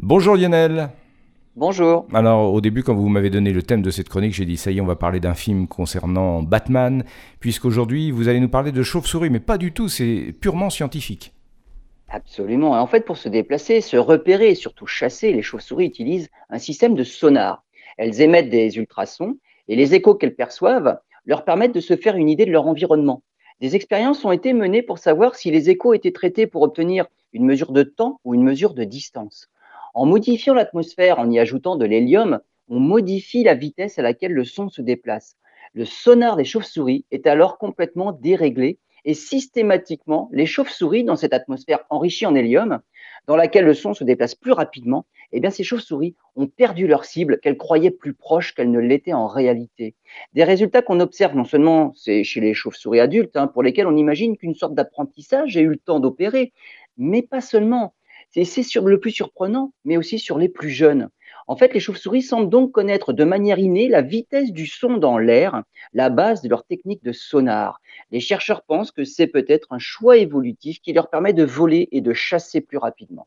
Bonjour Lionel. Bonjour. Alors au début quand vous m'avez donné le thème de cette chronique, j'ai dit ça y est, on va parler d'un film concernant Batman, puisqu'aujourd'hui vous allez nous parler de chauve-souris, mais pas du tout, c'est purement scientifique. Absolument. En fait, pour se déplacer, se repérer et surtout chasser, les chauves-souris utilisent un système de sonar. Elles émettent des ultrasons et les échos qu'elles perçoivent leur permettent de se faire une idée de leur environnement. Des expériences ont été menées pour savoir si les échos étaient traités pour obtenir une mesure de temps ou une mesure de distance. En modifiant l'atmosphère, en y ajoutant de l'hélium, on modifie la vitesse à laquelle le son se déplace. Le sonar des chauves-souris est alors complètement déréglé et systématiquement, les chauves-souris, dans cette atmosphère enrichie en hélium, dans laquelle le son se déplace plus rapidement, eh bien, ces chauves-souris ont perdu leur cible qu'elles croyaient plus proche qu'elles ne l'étaient en réalité. Des résultats qu'on observe non seulement chez les chauves-souris adultes, hein, pour lesquels on imagine qu'une sorte d'apprentissage a eu le temps d'opérer, mais pas seulement. C'est sur le plus surprenant, mais aussi sur les plus jeunes. En fait, les chauves-souris semblent donc connaître de manière innée la vitesse du son dans l'air, la base de leur technique de sonar. Les chercheurs pensent que c'est peut-être un choix évolutif qui leur permet de voler et de chasser plus rapidement.